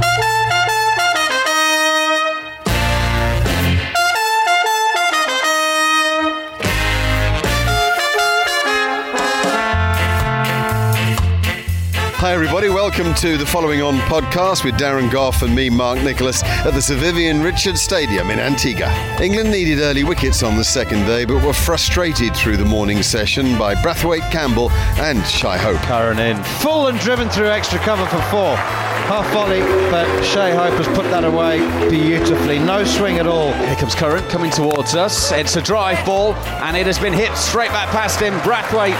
Thank you. Hi, everybody. Welcome to the following on podcast with Darren Gough and me, Mark Nicholas, at the Sir Vivian Richard Stadium in Antigua. England needed early wickets on the second day, but were frustrated through the morning session by Brathwaite Campbell and Shai Hope. Curran in. Full and driven through extra cover for four. Half volley, but Shai Hope has put that away beautifully. No swing at all. Here comes Curran coming towards us. It's a drive ball, and it has been hit straight back past him. Brathwaite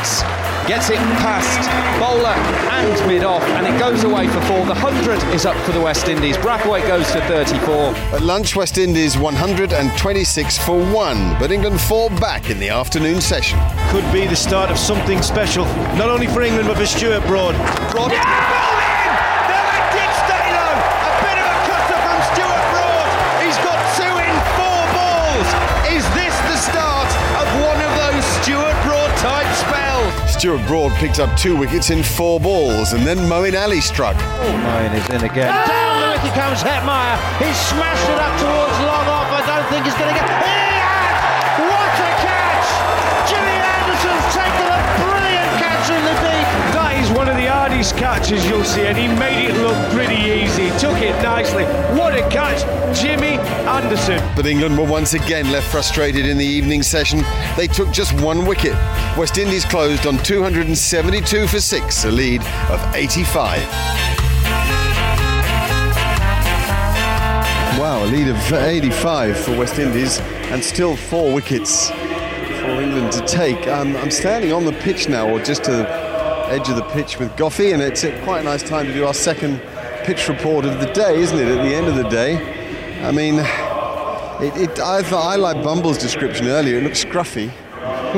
gets it past bowler and mid off, and it goes away for four. The 100 is up for the West Indies. Brathwaite goes to 34. At lunch, West Indies 126 for one, but England fall back in the afternoon session. Could be the start of something special, not only for England but for Stuart Broad. Broad. Yeah! Stuart Broad picked up two wickets in four balls, and then Moeen Ali struck. Oh, Moeen is in again. Down the wicket comes Hetmyer. He's smashed it up towards long off. I don't think he's going to get. He the hardest catches you'll see, and he made it look pretty easy. Took it nicely. What a catch, Jimmy Anderson. But England were once again left frustrated in the evening session. They took just one wicket. West Indies closed on 272 for six, a lead of 85. Wow, a lead of 85 for West Indies and still four wickets for England to take. Um, I'm standing on the pitch now, or just to edge of the pitch with Goffy, and it's quite a nice time to do our second pitch report of the day, isn't it? At the end of the day, I mean, it, it, I I like Bumble's description earlier. It looks scruffy,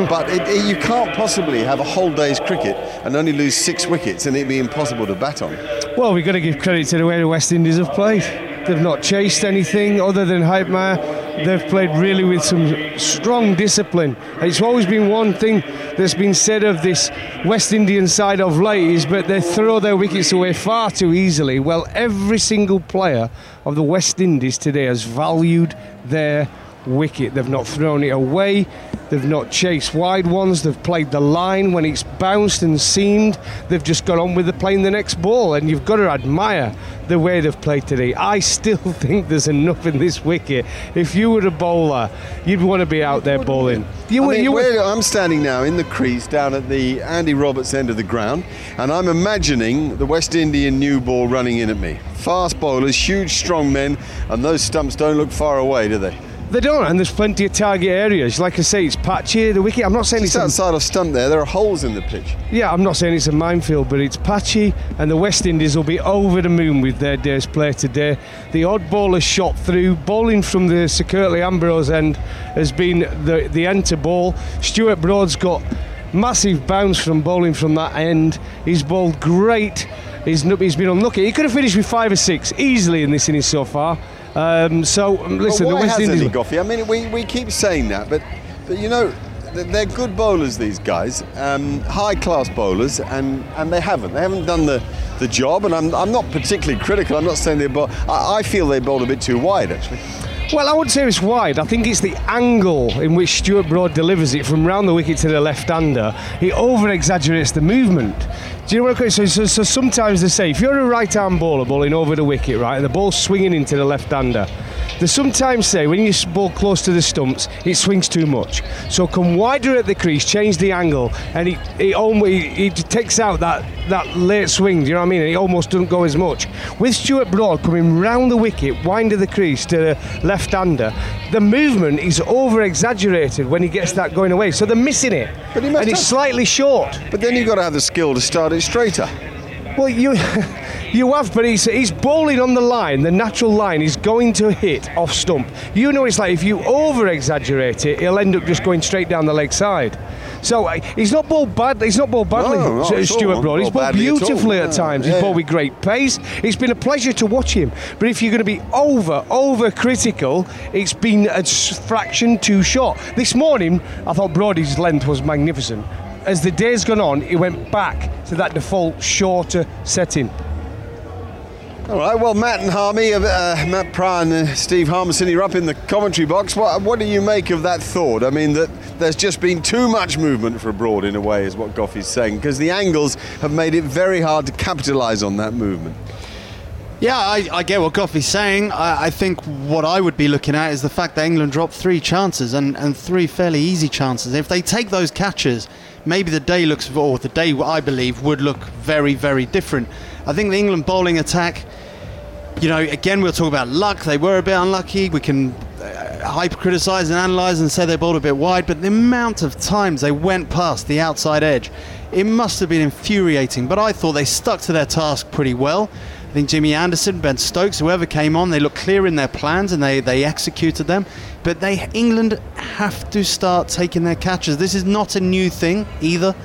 but it, it, you can't possibly have a whole day's cricket and only lose six wickets and it'd be impossible to bat on. Well, we've got to give credit to the way the West Indies have played. They've not chased anything other than Hype Hetmyer. They've played really with some strong discipline. It's always been one thing that's been said of this West Indian side of late is but they throw their wickets away far too easily. Well, every single player of the West Indies today has valued their wicket. They've not thrown it away. They've not chased wide ones. They've played the line when it's bounced and seamed. They've just got on with the playing the next ball, and you've got to admire the way they've played today. I still think there's enough in this wicket. If you were a bowler, you'd want to be out there bowling. You, I mean, you I'm standing now in the crease down at the Andy Roberts end of the ground, and I'm imagining the West Indian new ball running in at me. Fast bowlers, huge, strong men, and those stumps don't look far away, do they? They don't, and there's plenty of target areas. Like I say, it's patchy. The wicket. I'm not saying Just it's outside of stump there. There are holes in the pitch. Yeah, I'm not saying it's a minefield, but it's patchy, and the West Indies will be over the moon with their day's play today. The odd ball has shot through. Bowling from the Sir Curtly Ambrose end has been the the enter ball. Stuart Broad's got massive bounce from bowling from that end. He's bowled great he's, he's been unlucky. He could have finished with five or six easily in this innings so far. Um, so um, listen, the West Indies. Goffey? I mean, we, we keep saying that, but, but you know, they're good bowlers, these guys, um, high class bowlers, and, and they haven't. They haven't done the, the job, and I'm, I'm not particularly critical. I'm not saying they bowl. I, I feel they bowled a bit too wide, actually. Well, I wouldn't say it's wide. I think it's the angle in which Stuart Broad delivers it from round the wicket to the left-hander. He over-exaggerates the movement. Do you know what? So, so, so sometimes they say if you're a right-arm bowler bowling over the wicket, right, and the ball's swinging into the left-hander, they sometimes say when you bowl close to the stumps, it swings too much. So come wider at the crease, change the angle, and he he, almost, he, he takes out that, that late swing. Do you know what I mean? And he almost doesn't go as much. With Stuart Broad coming round the wicket, wind of the crease to the left-hander, the movement is over-exaggerated when he gets that going away. So they're missing it, But he must and it's slightly short. But then you've got to have the skill to start it straighter. Well, you you have, but he's, he's bowling on the line. The natural line He's going to hit off stump. You know, it's like if you over exaggerate it, he'll end up just going straight down the leg side. So uh, he's not bowled bad. He's not bowled badly, No, not Stuart. Broad. He's bowled badly at beautifully at times. yeah. He's bowled with great pace. It's been a pleasure to watch him. But if you're going to be over over critical, it's been a fraction too short. This morning, I thought Brody's length was magnificent. As the day's gone on, it went back to that default shorter setting. All right, well, Matt and Harmy, uh, Matt Prior and uh, Steve Harmison, you're up in the commentary box. What, what do you make of that thought? I mean, that there's just been too much movement for abroad, in a way, is what Goffey's saying, because the angles have made it very hard to capitalise on that movement. Yeah, I, I get what Goffey's saying. I, I think what I would be looking at is the fact that England dropped three chances and, and three fairly easy chances. If they take those catches, maybe the day looks, or the day I believe would look very, very different. I think the England bowling attack, you know, again we'll talk about luck. They were a bit unlucky. We can uh, hyper criticise and analyse and say they bowled a bit wide, but the amount of times they went past the outside edge, it must have been infuriating. But I thought they stuck to their task pretty well. I think Jimmy Anderson, Ben Stokes, whoever came on, they looked clear in their plans and they, they executed them. But they England have to start taking their catches. This is not a new thing either.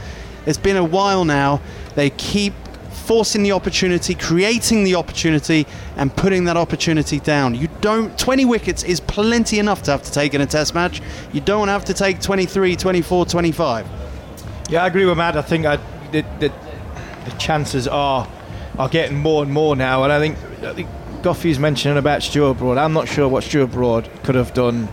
It's been a while now. They keep forcing the opportunity, creating the opportunity, and putting that opportunity down. You don't 20 wickets is plenty enough to have to take in a test match. You don't have to take 23, 24, 25. Yeah, I agree with Matt. I think I, the, the, the chances are are getting more and more now, and I think I think Goffey's mentioning about Stuart Broad. I'm not sure what Stuart Broad could have done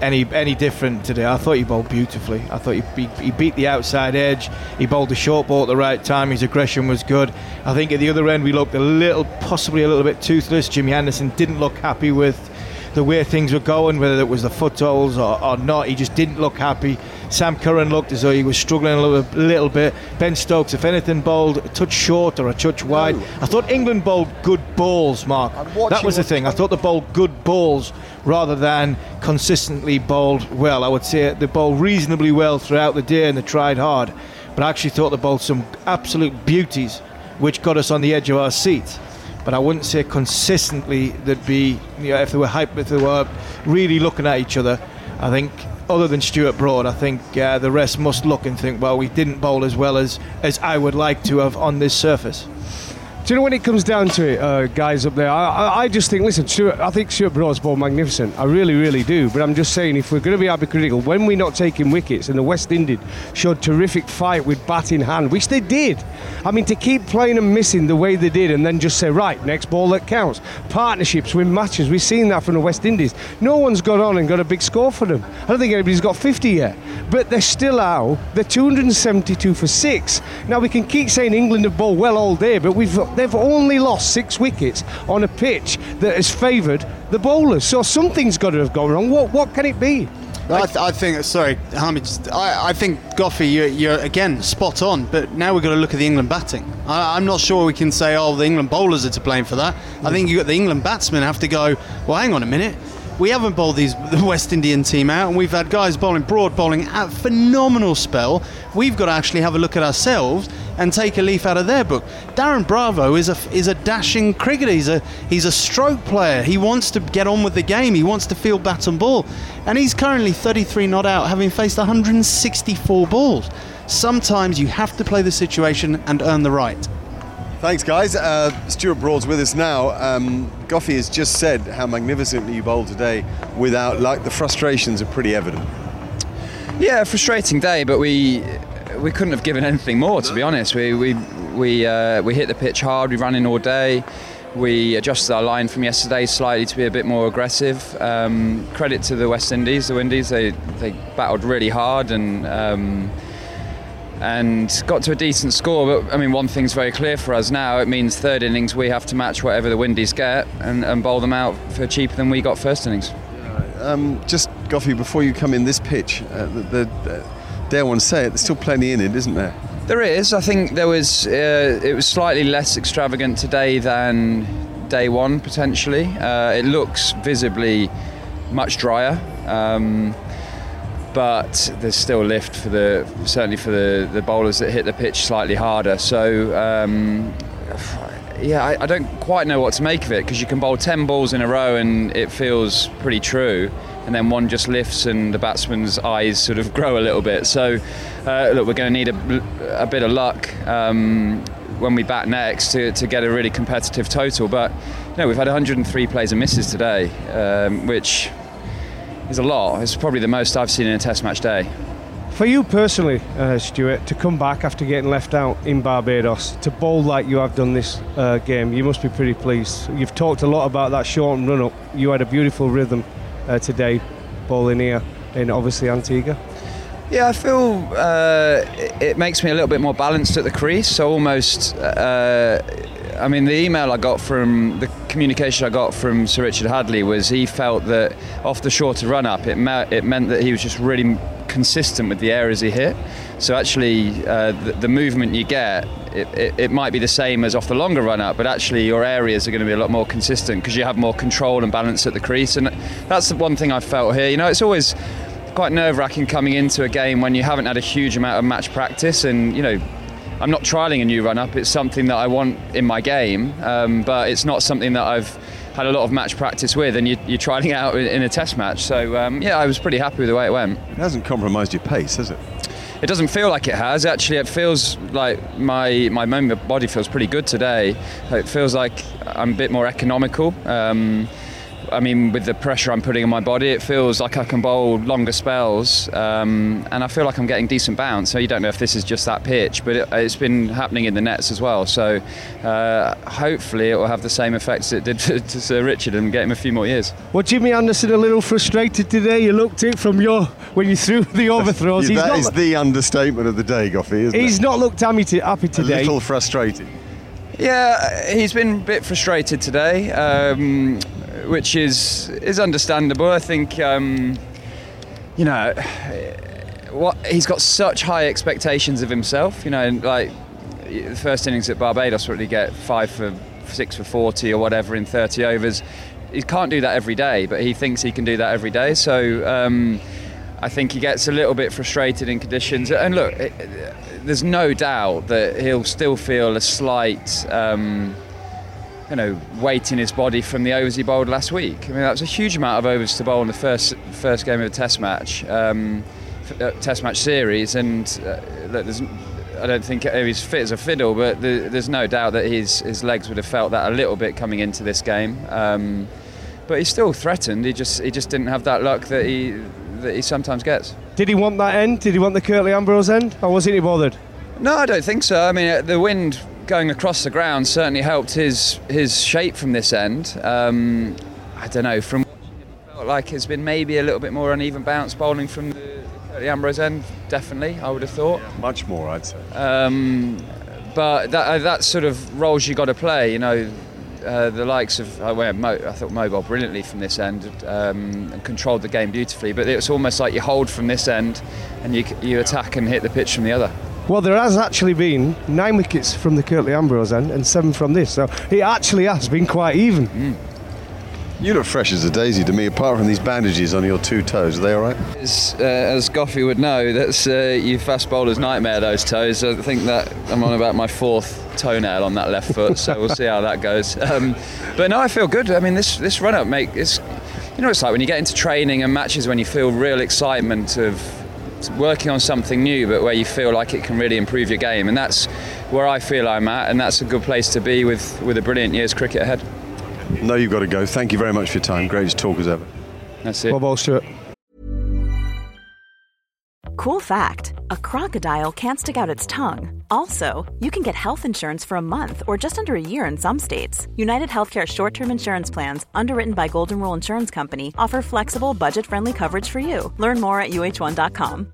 any any different today. I thought he bowled beautifully. I thought he, he, he beat the outside edge. He bowled the short ball at the right time. His aggression was good. I think at the other end we looked a little, possibly a little bit toothless. Jimmy Anderson didn't look happy with the way things were going, whether it was the footholds or, or not. He just didn't look happy. Sam Curran looked as though he was struggling a little, little bit. Ben Stokes, if anything, bowled a touch short or a touch wide. I thought England bowled good balls, Mark. That was the thing. I thought they bowled good balls rather than consistently bowled well. I would say they bowled reasonably well throughout the day and they tried hard. But I actually thought they bowled some absolute beauties which got us on the edge of our seats but I wouldn't say consistently there'd be you know if they were hype if they were really looking at each other I think other than Stuart Broad I think uh, the rest must look and think well we didn't bowl as well as as I would like to have on this surface Do you know when it comes down to it, uh, guys up there? I, I, just think, listen, Stuart, I think Stuart Broad's ball magnificent. I really, really do. But I'm just saying, if we're going to be hypercritical, when we're not taking wickets, and the West Indies showed terrific fight with bat in hand, which they did. I mean, to keep playing and missing the way they did, and then just say, right, next ball that counts. Partnerships, win matches. We've seen that from the West Indies. No one's got on and got a big score for them. I don't think anybody's got 50 yet. But they're still out. They're 272 for six. Now we can keep saying England have bowled well all day, but we've they've only lost six wickets on a pitch that has favoured the bowlers. So something's got to have gone wrong. What what can it be? I, th- I think, sorry, Harmy, I, I think Goffey, you're, you're again spot on, but now we've got to look at the England batting. I, I'm not sure we can say, oh, the England bowlers are to blame for that. I mm. think you got the England batsmen have to go, well, hang on a minute. We haven't bowled these the West Indian team out, and we've had guys bowling broad, bowling at phenomenal spell. We've got to actually have a look at ourselves and take a leaf out of their book. Darren Bravo is a is a dashing cricketer. He's a he's a stroke player. He wants to get on with the game. He wants to field bat and ball, and he's currently 33 not out, having faced 164 balls. Sometimes you have to play the situation and earn the right. Thanks, guys. Uh, Stuart Broad's with us now. Um, Goffey has just said how magnificently you bowled today without luck. The frustrations are pretty evident. Yeah, frustrating day, but we we couldn't have given anything more. To be honest, we we we uh, we hit the pitch hard. We ran in all day. We adjusted our line from yesterday slightly to be a bit more aggressive. Um, credit to the West Indies, the Windies. They they battled really hard and. Um, and got to a decent score. But I mean, one thing's very clear for us now. It means third innings we have to match whatever the Windies get and, and bowl them out for cheaper than we got first innings. Um, just Goffey, before you come in this pitch, uh, the, the uh, dare one say it, there's still plenty in it, isn't there? There is. I think there was. Uh, it was slightly less extravagant today than day one potentially. Uh, it looks visibly much drier. Um, but there's still lift for the certainly for the, the bowlers that hit the pitch slightly harder. So um, yeah, I, I, don't quite know what to make of it because you can bowl ten balls in a row and it feels pretty true, and then one just lifts and the batsman's eyes sort of grow a little bit. So uh, look, we're going to need a, a, bit of luck. Um, when we bat next to, to get a really competitive total, but you know, we've had 103 plays and misses today, um, which is a lot. It's probably the most I've seen in a Test match day. For you personally, uh, Stuart, to come back after getting left out in Barbados, to bowl like you have done this uh, game, you must be pretty pleased. You've talked a lot about that short run up. You had a beautiful rhythm uh, today, bowling here in obviously Antigua. Yeah, I feel uh, it makes me a little bit more balanced at the crease. So almost, uh, I mean, the email I got from the communication I got from Sir Richard Hadlee was he felt that off the shorter run up, it, me- it meant that he was just really consistent with the areas he hit. So actually, uh, the, the, movement you get, it, it, it, might be the same as off the longer run up, but actually your areas are going to be a lot more consistent because you have more control and balance at the crease. And that's the one thing I felt here. You know, it's always quite nerve wracking coming into a game when you haven't had a huge amount of match practice and, you know, I'm not trialing a new run up. It's something that I want in my game, um, but it's not something that I've had a lot of match practice with, and you, are trialing it out in a test match. So um, yeah, I was pretty happy with the way it went. It hasn't compromised your pace, has it? It doesn't feel like it has. Actually, it feels like my my body feels pretty good today. It feels like I'm a bit more economical. Um, I mean, with the pressure I'm putting on my body, it feels like I can bowl longer spells, um, and I feel like I'm getting decent bounce. So you don't know if this is just that pitch, but it, has been happening in the nets as well. So uh, hopefully it will have the same effects it did to, to Sir Richard and get him a few more years. Well, Jimmy Anderson a little frustrated today. You looked it from your when you threw the overthrows. yeah, that is the understatement of the day, Goffey, isn't he's it? not looked happy today. A little frustrated. Yeah, he's been a bit frustrated today. Um, which is is understandable. I think um, you know what he's got such high expectations of himself. You know, like the first innings at Barbados, where he get five for six for forty or whatever in thirty overs. He can't do that every day, but he thinks he can do that every day. So. Um, I think he gets a little bit frustrated in conditions. And look, it, there's no doubt that he'll still feel a slight um, you know, weight in his body from the overs he bowled last week. I mean, that was a huge amount of overs to bowl in the first first game of a Test match, um, uh, Test match series, and uh, look, I don't think he's fit as a fiddle, but there's no doubt that his his legs would have felt that a little bit coming into this game. Um, but he's still threatened. He just he just didn't have that luck that he that he sometimes gets. Did he want that end? Did he want the Curtly Ambrose end, or wasn't he bothered? No, I don't think so. I mean, uh, the wind going across the ground certainly helped his his shape from this end. Um, I don't know. From watching it felt like it's been maybe a little bit more uneven bounce bowling from the, the Ambrose end. Definitely, I would have thought. Yeah, much more, I'd say. Um, but that uh, that sort of roles you got to play. You know, uh, the likes of uh, well, Mo, I thought Mobile brilliantly from this end um, and controlled the game beautifully. But it was almost like you hold from this end and you you attack and hit the pitch from the other. Well, there has actually been nine wickets from the Curtly Ambrose end and seven from this, so it actually has been quite even. Mm. You look fresh as a daisy to me, apart from these bandages on your two toes. Are they all right? As, uh, as Goffey would know, that's uh, you fast bowler's nightmare, those toes. I think that I'm on about my fourth toenail on that left foot, so we'll see how that goes. Um, but no, I feel good. I mean, this, this run up, mate, it's, you know, it's like when you get into training and matches when you feel real excitement of working on something new, but where you feel like it can really improve your game. And that's where I feel I'm at, and that's a good place to be with with a brilliant year's cricket ahead. No, you've got to go. Thank you very much for your time. Great to talk as ever. That's it. Well, well, Stuart. Cool fact a crocodile can't stick out its tongue. Also, you can get health insurance for a month or just under a year in some states. United Healthcare short term insurance plans, underwritten by Golden Rule Insurance Company, offer flexible, budget friendly coverage for you. Learn more at uh1.com.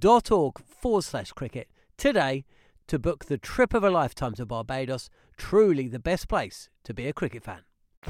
visitbarbados.org forward slash cricket today to book the trip of a lifetime to Barbados. Truly the best place to be a cricket fan.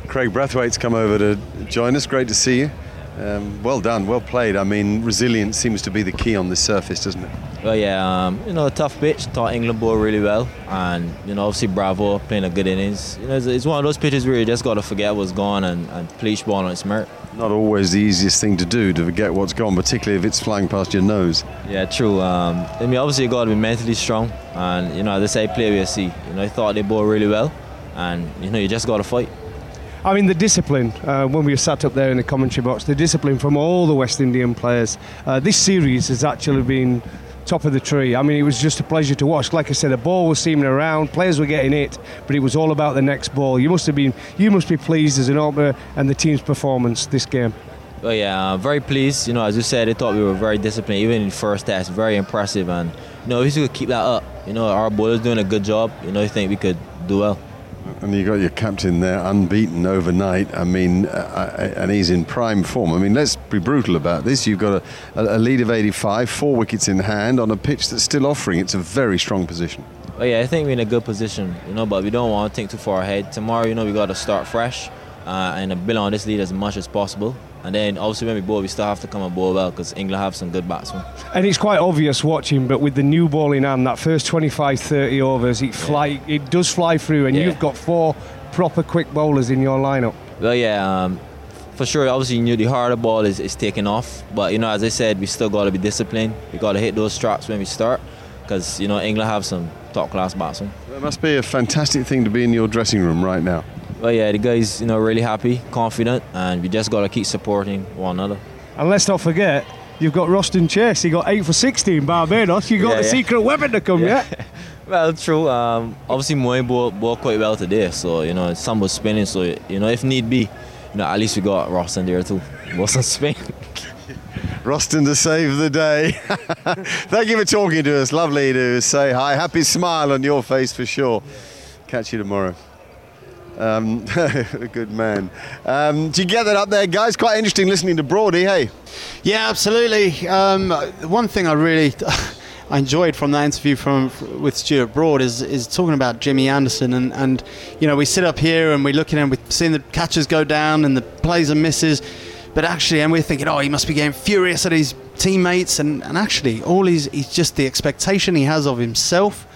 Craig Brathwaite's come over to join us. Great to see you. Um, well done, well played. I mean, resilience seems to be the key on this surface, doesn't it? Well, yeah, um, you know, a tough pitch. Thought England bowled really well, and you know, obviously Bravo playing a good innings. You know, it's, it's one of those pitches where you just got to forget what's gone and, and please ball on its merit. Not always the easiest thing to do to forget what's gone, particularly if it's flying past your nose. Yeah, true. Um, I mean, obviously you got to be mentally strong, and you know, as I say, play with see. You know, I thought they bowled really well, and you know, you just got to fight. I mean, the discipline, uh, when we were sat up there in the commentary box, the discipline from all the West Indian players. Uh, this series has actually been top of the tree. I mean, it was just a pleasure to watch. Like I said, the ball was seaming around, players were getting it, but it was all about the next ball. You must have been, you must be pleased as an opener and the team's performance this game. Well, yeah, very pleased. You know, as you said, I thought we were very disciplined, even in first test, very impressive. And you know, if could keep that up, you know, our bowlers doing a good job. You know, I think we could do well. And you got your captain there, unbeaten overnight. I mean, uh, and he's in prime form. I mean, let's be brutal about this. You've got a, a, lead of 85, four wickets in hand on a pitch that's still offering. It's a very strong position. Well, yeah, I think we're in a good position, you know, but we don't want to think too far ahead. Tomorrow, you know, we got to start fresh uh, and build on this lead as much as possible. And then obviously when we bowl, we still have to come and bowl well because England have some good batsmen. And it's quite obvious watching, but with the new ball in hand, that first 25, 30 overs, it fly, yeah. it does fly through, and yeah. you've got four proper quick bowlers in your lineup. Well, yeah. Um, for sure, obviously, you knew the harder ball is, is taking off. But, you know, as I said, we still got to be disciplined. We got to hit those straps when we start because, you know, England have some top class batsmen. It must be a fantastic thing to be in your dressing room right now. Well, yeah, the guys, you know, really happy, confident, and we just got to keep supporting one another. And let's not forget, you've got Roston Chase. He got eight for 16 Barbados. You got yeah, the yeah. secret weapon to come, yeah? yeah? well, true. Um, obviously, Moeen bowled, bowled quite well today, so you know, some was spinning. So you know, if need be, you know, at least we got Roston there too. Wasn't spin. Roston to save the day. Thank you for talking to us. Lovely to say hi. Happy smile on your face for sure. Catch you tomorrow. Um, a good man. Um, do you get that up there, guys? Quite interesting listening to Brody, hey? Yeah, absolutely. Um, one thing I really I enjoyed from that interview from with Stuart Broad is, is talking about Jimmy Anderson and, and you know we sit up here and we look at him, we're seeing the catches go down and the plays and misses, but actually and we're thinking oh he must be getting furious at his teammates and, and actually all he's, he's just the expectation he has of himself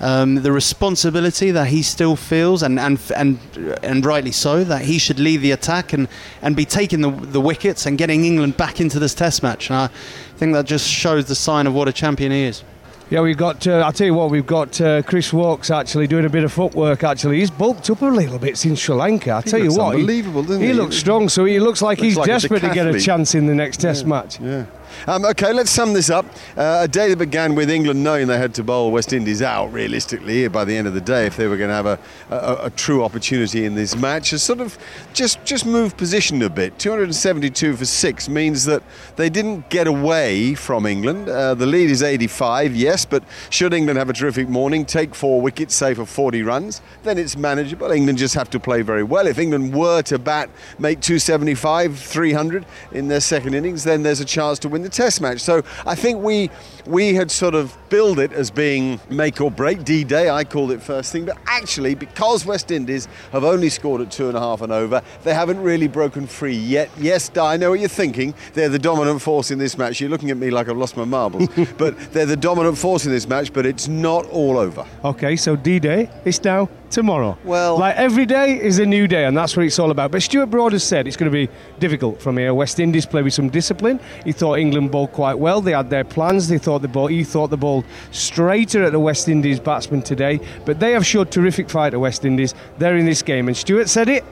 um, the responsibility that he still feels, and, and and and rightly so, that he should lead the attack and, and be taking the, the wickets and getting England back into this Test match. And I think that just shows the sign of what a champion he is. Yeah, we've got. Uh, I'll tell you what, we've got uh, Chris Woakes actually doing a bit of footwork. Actually, he's bulked up a little bit since Sri Lanka. I'll He tell you looks what, unbelievable, doesn't he? He looks strong, so he looks like Looks he's like desperate to get a chance in the next Test match. Yeah. Um, okay, let's sum this up. Uh, a day that began with England knowing they had to bowl West Indies out realistically by the end of the day if they were going to have a, a, a true opportunity in this match. Has sort of just just moved position a bit. 272 for six means that they didn't get away from England. Uh, the lead is 85, yes, but should England have a terrific morning, take four wickets, say for 40 runs, then it's manageable. England just have to play very well. If England were to bat, make 275, 300 in their second innings, then there's a chance to win the Test match. So I think we we had sort of billed it as being make or break D-Day. I called it first thing, but actually because West Indies have only scored at two and a half and over, they haven't really broken free yet. Yes, Di, I know what you're thinking. They're the dominant force in this match. You're looking at me like I've lost my marbles, but they're the dominant force in this match. But it's not all over. Okay, so D-Day is now tomorrow. Well- like every day is a new day, and that's what it's all about. But Stuart Broad has said it's going to be difficult from here. West Indies play with some discipline. He thought England bowled quite well. They had their plans. They thought the ball. He thought the ball straighter at the West Indies batsmen today. But they have showed terrific fight at West Indies. They're in this game, and Stuart said it.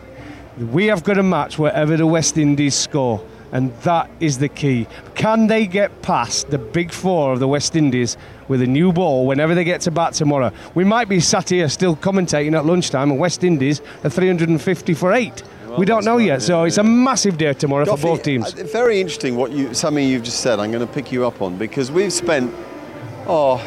We have got a match wherever the West Indies score. And that is the key. Can they get past the big four of the West Indies with a new ball whenever they get to bat tomorrow? We might be sat here still commentating at lunchtime, and West Indies are 350 for eight. we don't know yet, so it's a massive day tomorrow for both teams. uh, Very interesting what you something you've just said. I'm going to pick you up on because we've spent oh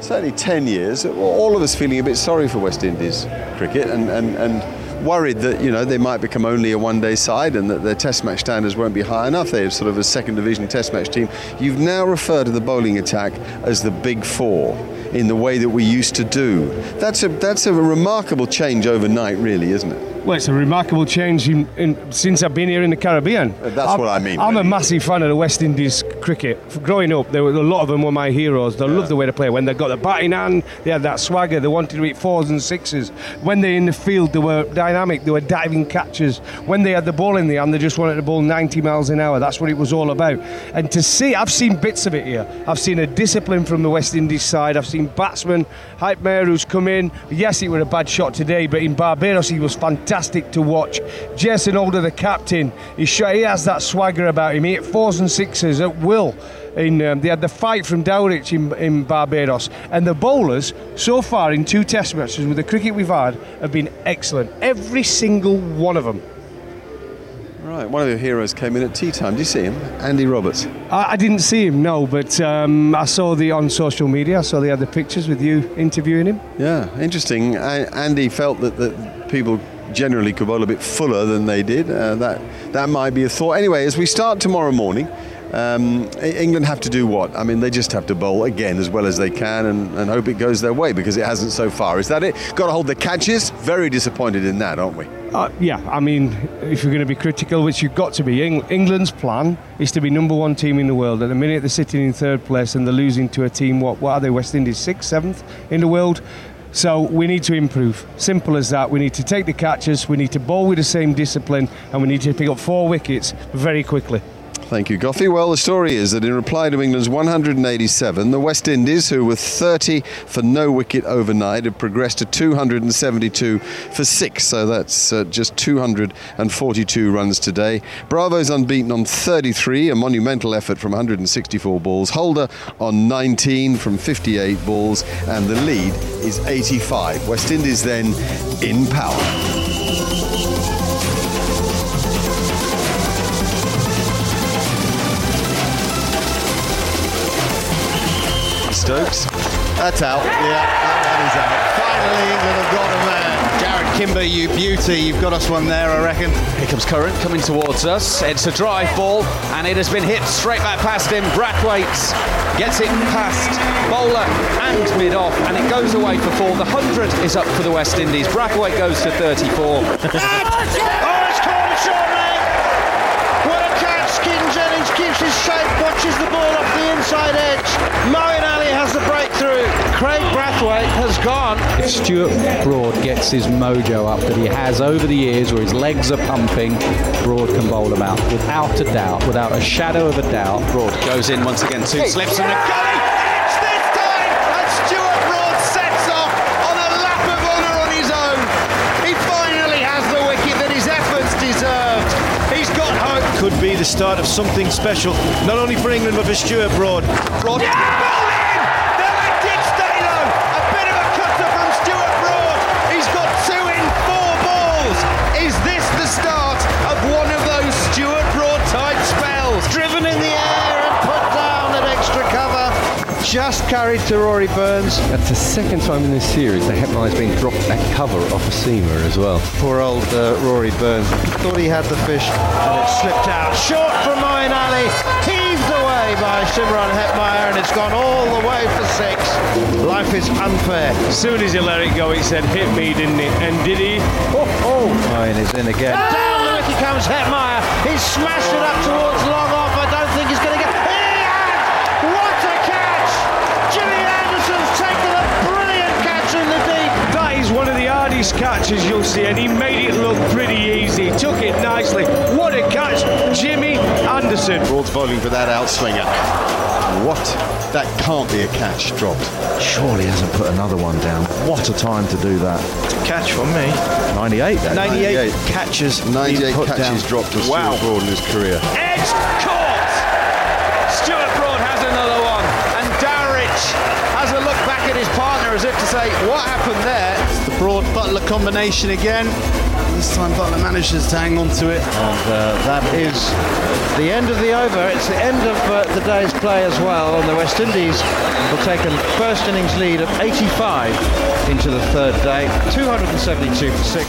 certainly 10 years, all of us feeling a bit sorry for West Indies cricket and, and, and worried that you know they might become only a one-day side and that their Test match standards won't be high enough. They're sort of a second division Test match team. You've now referred to the bowling attack as the Big Four in the way that we used to do. That's a that's a remarkable change overnight, really, isn't it? Well, it's a remarkable change in, in, since I've been here in the Caribbean. That's I'm- what I mean, I'm a massive fan of the West Indies cricket. Growing up, there were a lot of them were my heroes. They loved the way they play. When they got the bat in hand, they had that swagger. They wanted to hit fours and sixes. When they're in the field, they were dynamic. They were diving catches. When they had the ball in the hand, they just wanted to bowl 90 miles an hour. That's what it was all about. And to see, I've seen bits of it here. I've seen a discipline from the West Indies side. I've seen batsmen, Hetmyer, who's come in. Yes, it was a bad shot today, but in Barbados, he was fantastic to watch. Jason Holder, the captain, he, sh- he has that swagger about him. He hit fours and sixes at will. In, um, they had the fight from Dowrich in, in Barbados, and the bowlers so far in two Test matches with the cricket we've had have been excellent. Every single one of them. Right, one of your heroes came in at tea time. Did you see him? Andy Roberts. I, I didn't see him, no, but um, I saw the on social media. I saw they had the pictures with you interviewing him. Yeah, interesting. A- Andy felt that, that people generally could bowl a bit fuller than they did. Uh, that that might be a thought. Anyway, as we start tomorrow morning, um, England have to do what? I mean, they just have to bowl again as well as they can and, and hope it goes their way because it hasn't so far. Is that it? Got to hold the catches. Very disappointed in that, aren't we? Uh, yeah, I mean, if you're going to be critical, which you've got to be, Eng- England's plan is to be number one team in the world. At the minute, they're sitting in third place and they're losing to a team, what, what are they, West Indies, sixth, seventh in the world? So we need to improve. Simple as that. We need to take the catches, we need to bowl with the same discipline, and we need to pick up four wickets very quickly. Thank you, Goffey. Well, the story is that in reply to England's 187, the West Indies, who were 30 for no wicket overnight, have progressed to 272 for six. So that's uh, just 242 runs today. Bravo's unbeaten on 33, a monumental effort from 164 balls. Holder on 19 from 58 balls, and the lead is 85. West Indies then in power. Stokes. That's out. Yeah, that one is out. Finally, England have got a man. Jared Kimber, you beauty. You've got us one there, I reckon. Here comes Curran coming towards us. It's a drive ball, and it has been hit straight back past him. Brathwaite gets it past bowler and mid off, and it goes away for four. The 100 is up for the West Indies. Brathwaite goes to 34. Oh, it's caught short leg. What a catch. Keaton Jennings keeps his shape, watches the ball off the inside edge. Moeen Craig Brathwaite has gone. If Stuart Broad gets his mojo up that he has over the years where his legs are pumping, Broad can bowl him out without a doubt, without a shadow of a doubt. Broad goes in once again, two slips and a gully. could be the start of something special, not only for England but for Stuart Broad. Broad yeah! Just carried to Rory Burns. That's the second time in this series the Hetmyer's been dropped that cover off a seamer as well. Poor old uh, Rory Burns. Thought he had the fish and it slipped out. Short from Moeen Ali. Heaved away by Shimron Hetmyer and it's gone all the way for six. Life is unfair. As soon as he let it go, he said, hit me, didn't he? And did he? Oh, oh. Moeen is in again. Down the wicket comes Hetmyer. He's smashed it up towards long off. Hardest catches you'll see, and he made it look pretty easy. Took it nicely. What a catch, Jimmy Anderson. Broad's bowling for that outswinger. What? That can't be a catch dropped. Surely hasn't put another one down. What a time to do that. Catch for me. 98 then. 98, 98. catches. 98 catches down. dropped for wow. Stuart Broad in his career. Edge caught! Stuart Broad has another one. And Dowrich at his partner as if to say, what happened there? The Broad Buttler combination again. This time Buttler manages to hang on to it. And uh, that is the end of the over. It's the end of uh, the day's play as well. And the West Indies will take a first innings lead of 85 into the third day. 272 for six.